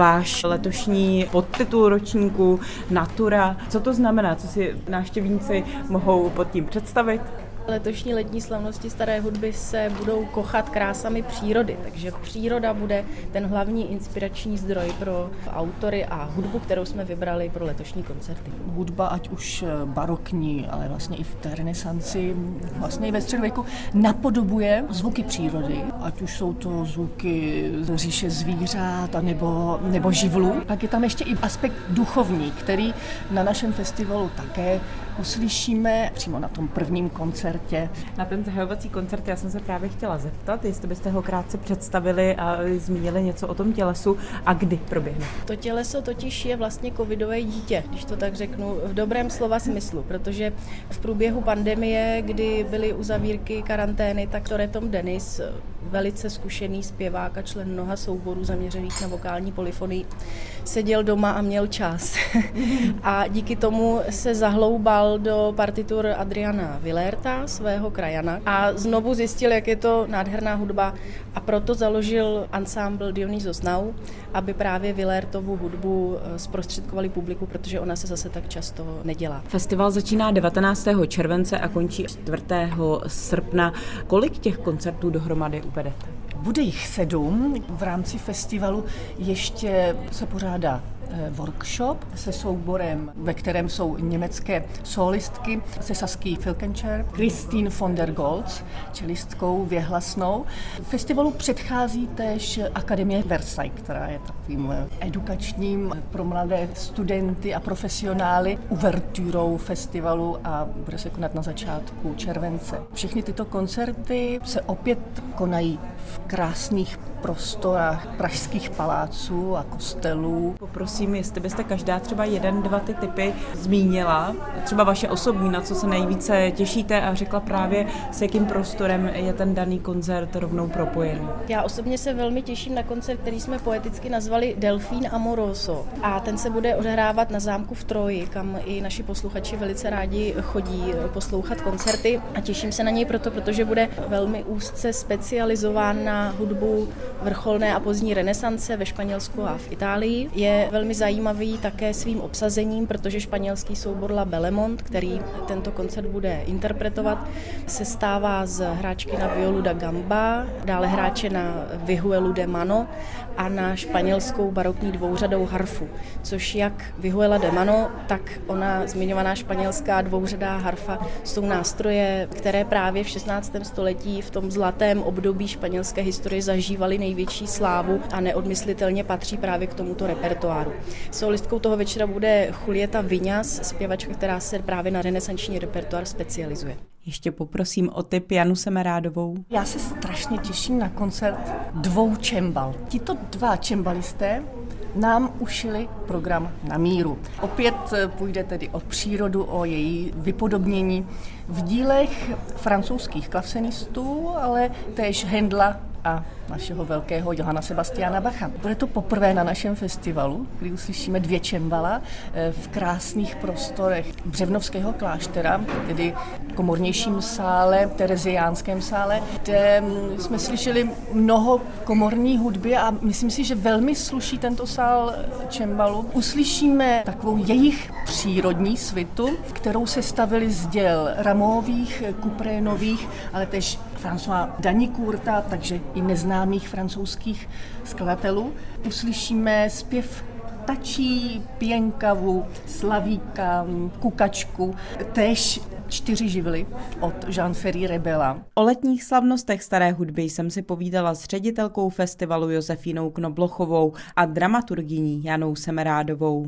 váš letošní podtitul ročníku Natura. Co to znamená? Co si návštěvníci mohou pod tím představit? Letošní letní slavnosti staré hudby se budou kochat krásami přírody, takže příroda bude ten hlavní inspirační zdroj pro autory a hudbu, kterou jsme vybrali pro letošní koncerty. Hudba, ať už barokní, ale vlastně i v té renesanci, vlastně i ve středověku, napodobuje zvuky přírody, ať už jsou to zvuky z říše zvířat nebo, nebo živlů. Pak je tam ještě i aspekt duchovní, který na našem festivalu také uslyšíme přímo na tom prvním koncertě. Na ten zahajovací koncert já jsem se právě chtěla zeptat, jestli byste ho krátce představili a zmínili něco o tom tělesu a kdy proběhne. To těleso totiž je vlastně covidové dítě, když to tak řeknu, v dobrém slova smyslu, protože v průběhu pandemie, kdy byly uzavírky, karantény, tak to Retom Denis, velice zkušený zpěvák a člen mnoha souborů zaměřených na vokální polifonii, seděl doma a měl čas. a díky tomu se zahloubal do partitur Adriana Villerta, svého krajana, a znovu zjistil, jak je to nádherná hudba a proto založil ansámbl Dionysos Now, aby právě Villertovu hudbu eh, zprostředkovali publiku, protože ona se zase tak často nedělá. Festival začíná 19. července a končí 4. srpna. Kolik těch koncertů dohromady uvedete? Bude jich sedm. V rámci festivalu ještě se pořádá workshop se souborem, ve kterém jsou německé solistky se Saský Filkencher, Christine von der Goltz, čelistkou věhlasnou. Festivalu předchází též Akademie Versailles, která je takovým eh, edukačním pro mladé studenty a profesionály uverturou festivalu a bude se konat na začátku července. Všechny tyto koncerty se opět konají v krásných prostorách pražských paláců a kostelů. Poprosím, jestli byste každá třeba jeden, dva ty typy zmínila, třeba vaše osobní, na co se nejvíce těšíte a řekla právě, s jakým prostorem je ten daný koncert rovnou propojen. Já osobně se velmi těším na koncert, který jsme poeticky nazvali Delfín Amoroso a ten se bude odehrávat na zámku v Troji, kam i naši posluchači velice rádi chodí poslouchat koncerty a těším se na něj proto, protože bude velmi úzce specializován na hudbu vrcholné a pozdní renesance ve Španělsku a v Itálii. Je velmi zajímavý také svým obsazením, protože španělský soubor La Belemont, který tento koncert bude interpretovat, se stává z hráčky na violu da gamba, dále hráče na vihuelu de mano a na španělskou barokní dvouřadou harfu, což jak vihuela de mano, tak ona zmiňovaná španělská dvouřadá harfa jsou nástroje, které právě v 16. století v tom zlatém období španělské historie zažívaly největší slávu a neodmyslitelně patří právě k tomuto repertoáru. Solistkou toho večera bude Julieta Viňas, zpěvačka, která se právě na renesanční repertoár specializuje. Ještě poprosím o tip Janu Semerádovou. Já se strašně těším na koncert dvou čembal. Tito dva čembalisté nám ušili program na míru. Opět půjde tedy o přírodu, o její vypodobnění v dílech francouzských klasenistů, ale též Hendla a našeho velkého Johana Sebastiana Bacha. Bude to poprvé na našem festivalu, kdy uslyšíme dvě čembala eh, v krásných prostorech Břevnovského kláštera, tedy komornějším sále, tereziánském sále, kde mm, jsme slyšeli mnoho komorní hudby a myslím si, že velmi sluší tento sál čembalu. Uslyšíme takovou jejich přírodní svitu, kterou se stavili z děl Ramových, Kuprénových, ale tež François Danicourta, takže i neznámých francouzských skladatelů. Uslyšíme zpěv tačí, pěnkavu, slavíka, kukačku, též čtyři živly od Jean-Ferry Rebela. O letních slavnostech staré hudby jsem si povídala s ředitelkou festivalu Josefínou Knoblochovou a dramaturgyní Janou Semerádovou.